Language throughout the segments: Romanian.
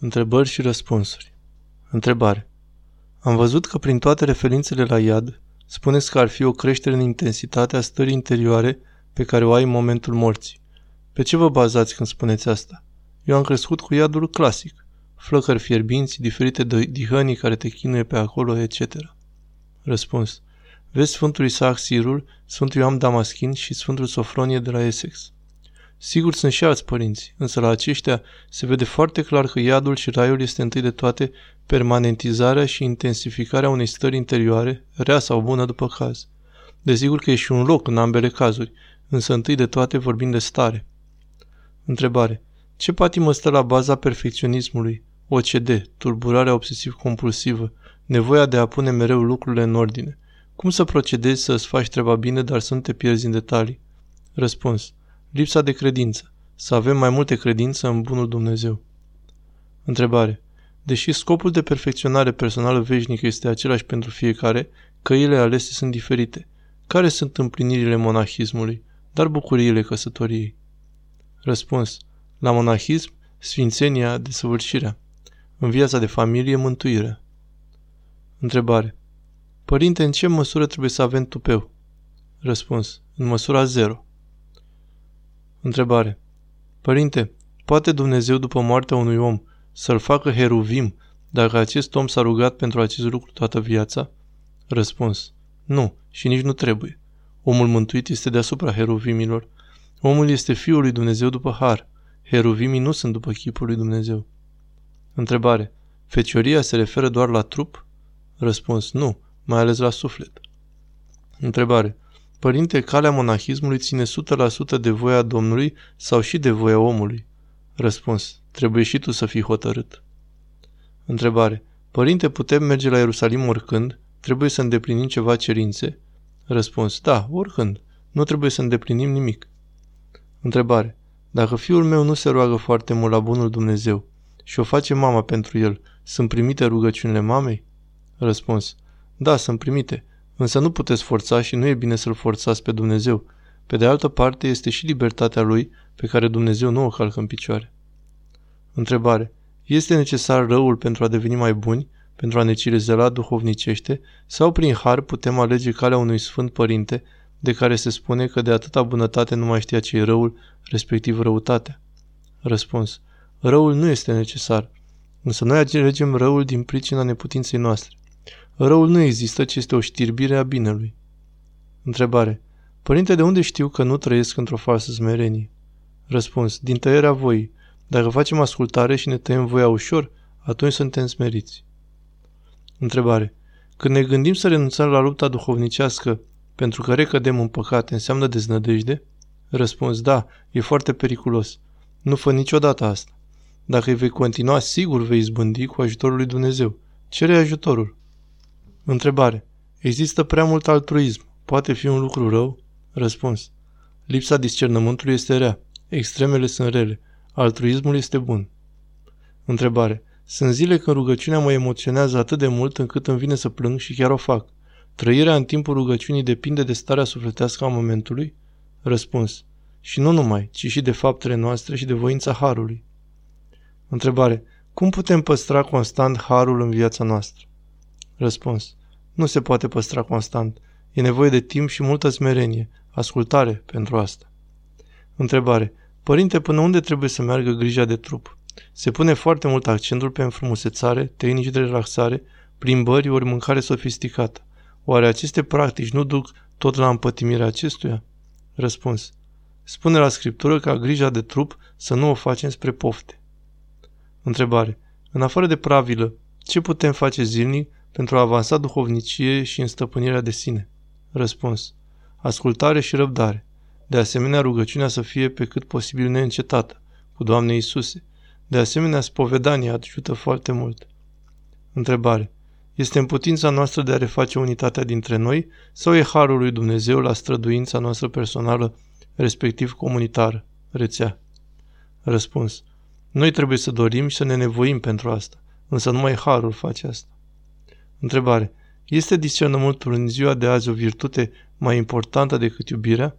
Întrebări și răspunsuri. Întrebare. Am văzut că prin toate referințele la iad, spuneți că ar fi o creștere în intensitatea stării interioare pe care o ai în momentul morții. Pe ce vă bazați când spuneți asta? Eu am crescut cu iadul clasic, flăcări fierbinți, diferite dihănii care te chinuie pe acolo, etc. Răspuns. Vezi Sfântul Isaac Sirul, Sfântul Ioan Damaschin și Sfântul Sofronie de la Essex. Sigur sunt și alți părinți, însă la aceștia se vede foarte clar că iadul și raiul este întâi de toate permanentizarea și intensificarea unei stări interioare, rea sau bună după caz. Desigur că e și un loc în ambele cazuri, însă întâi de toate vorbim de stare. Întrebare. Ce patimă stă la baza perfecționismului? OCD, tulburarea obsesiv-compulsivă, nevoia de a pune mereu lucrurile în ordine. Cum să procedezi să-ți faci treaba bine, dar să nu te pierzi în detalii? Răspuns. Lipsa de credință. Să avem mai multe credință în bunul Dumnezeu. Întrebare. Deși scopul de perfecționare personală veșnică este același pentru fiecare, căile alese sunt diferite. Care sunt împlinirile monahismului, dar bucuriile căsătoriei? Răspuns. La monahism, sfințenia, desăvârșirea. În viața de familie, mântuirea. Întrebare. Părinte, în ce măsură trebuie să avem tupeu? Răspuns. În măsura zero. Întrebare. Părinte, poate Dumnezeu după moartea unui om să-l facă heruvim dacă acest om s-a rugat pentru acest lucru toată viața? Răspuns. Nu, și nici nu trebuie. Omul mântuit este deasupra heruvimilor. Omul este Fiul lui Dumnezeu după har. Heruvimii nu sunt după chipul lui Dumnezeu. Întrebare. Fecioria se referă doar la trup? Răspuns. Nu, mai ales la suflet. Întrebare. Părinte, calea monahismului ține 100% de voia Domnului sau și de voia omului? Răspuns. Trebuie și tu să fii hotărât. Întrebare. Părinte, putem merge la Ierusalim oricând? Trebuie să îndeplinim ceva cerințe? Răspuns. Da, oricând. Nu trebuie să îndeplinim nimic. Întrebare. Dacă fiul meu nu se roagă foarte mult la bunul Dumnezeu și o face mama pentru el, sunt primite rugăciunile mamei? Răspuns. Da, sunt primite, Însă nu puteți forța și nu e bine să-L forțați pe Dumnezeu. Pe de altă parte, este și libertatea Lui pe care Dumnezeu nu o calcă în picioare. Întrebare. Este necesar răul pentru a deveni mai buni, pentru a ne cirezela duhovnicește, sau prin har putem alege calea unui sfânt părinte, de care se spune că de atâta bunătate nu mai știa ce e răul, respectiv răutatea? Răspuns. Răul nu este necesar, însă noi alegem răul din pricina neputinței noastre. Răul nu există, ci este o știrbire a binelui. Întrebare. Părinte, de unde știu că nu trăiesc într-o falsă smerenie? Răspuns. Din tăierea voii. Dacă facem ascultare și ne tăiem voia ușor, atunci suntem smeriți. Întrebare. Când ne gândim să renunțăm la lupta duhovnicească pentru că recădem în păcate, înseamnă deznădejde? Răspuns. Da, e foarte periculos. Nu fă niciodată asta. Dacă îi vei continua, sigur vei izbândi cu ajutorul lui Dumnezeu. Cere ajutorul. Întrebare. Există prea mult altruism. Poate fi un lucru rău? Răspuns. Lipsa discernământului este rea. Extremele sunt rele. Altruismul este bun. Întrebare. Sunt zile când rugăciunea mă emoționează atât de mult încât îmi vine să plâng și chiar o fac. Trăirea în timpul rugăciunii depinde de starea sufletească a momentului? Răspuns. Și nu numai, ci și de faptele noastre și de voința Harului. Întrebare. Cum putem păstra constant Harul în viața noastră? Răspuns. Nu se poate păstra constant. E nevoie de timp și multă smerenie, ascultare pentru asta. Întrebare. Părinte, până unde trebuie să meargă grija de trup? Se pune foarte mult accentul pe înfrumusețare, tehnici de relaxare, plimbări ori mâncare sofisticată. Oare aceste practici nu duc tot la împătimirea acestuia? Răspuns. Spune la Scriptură ca grija de trup să nu o facem spre pofte. Întrebare. În afară de pravilă, ce putem face zilnic pentru a avansa duhovnicie și în stăpânirea de sine? Răspuns. Ascultare și răbdare. De asemenea, rugăciunea să fie pe cât posibil neîncetată, cu Doamne Iisuse. De asemenea, spovedania ajută foarte mult. Întrebare. Este în putința noastră de a reface unitatea dintre noi sau e harul lui Dumnezeu la străduința noastră personală, respectiv comunitară, rețea? Răspuns. Noi trebuie să dorim și să ne nevoim pentru asta, însă numai harul face asta. Întrebare. Este discernământul în ziua de azi o virtute mai importantă decât iubirea?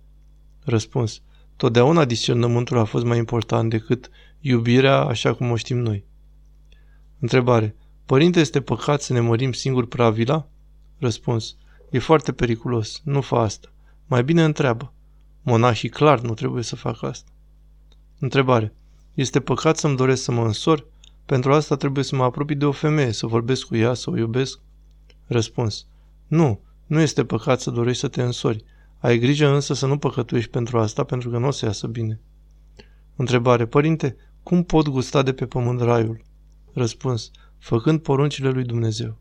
Răspuns. Totdeauna discernământul a fost mai important decât iubirea așa cum o știm noi. Întrebare. Părinte, este păcat să ne mărim singur pravila? Răspuns. E foarte periculos. Nu fa asta. Mai bine întreabă. Monahii clar nu trebuie să facă asta. Întrebare. Este păcat să-mi doresc să mă însor? Pentru asta trebuie să mă apropii de o femeie, să vorbesc cu ea, să o iubesc? Răspuns. Nu, nu este păcat să dorești să te însori. Ai grijă însă să nu păcătuiești pentru asta, pentru că nu o să iasă bine. Întrebare. Părinte, cum pot gusta de pe pământ raiul? Răspuns. Făcând poruncile lui Dumnezeu.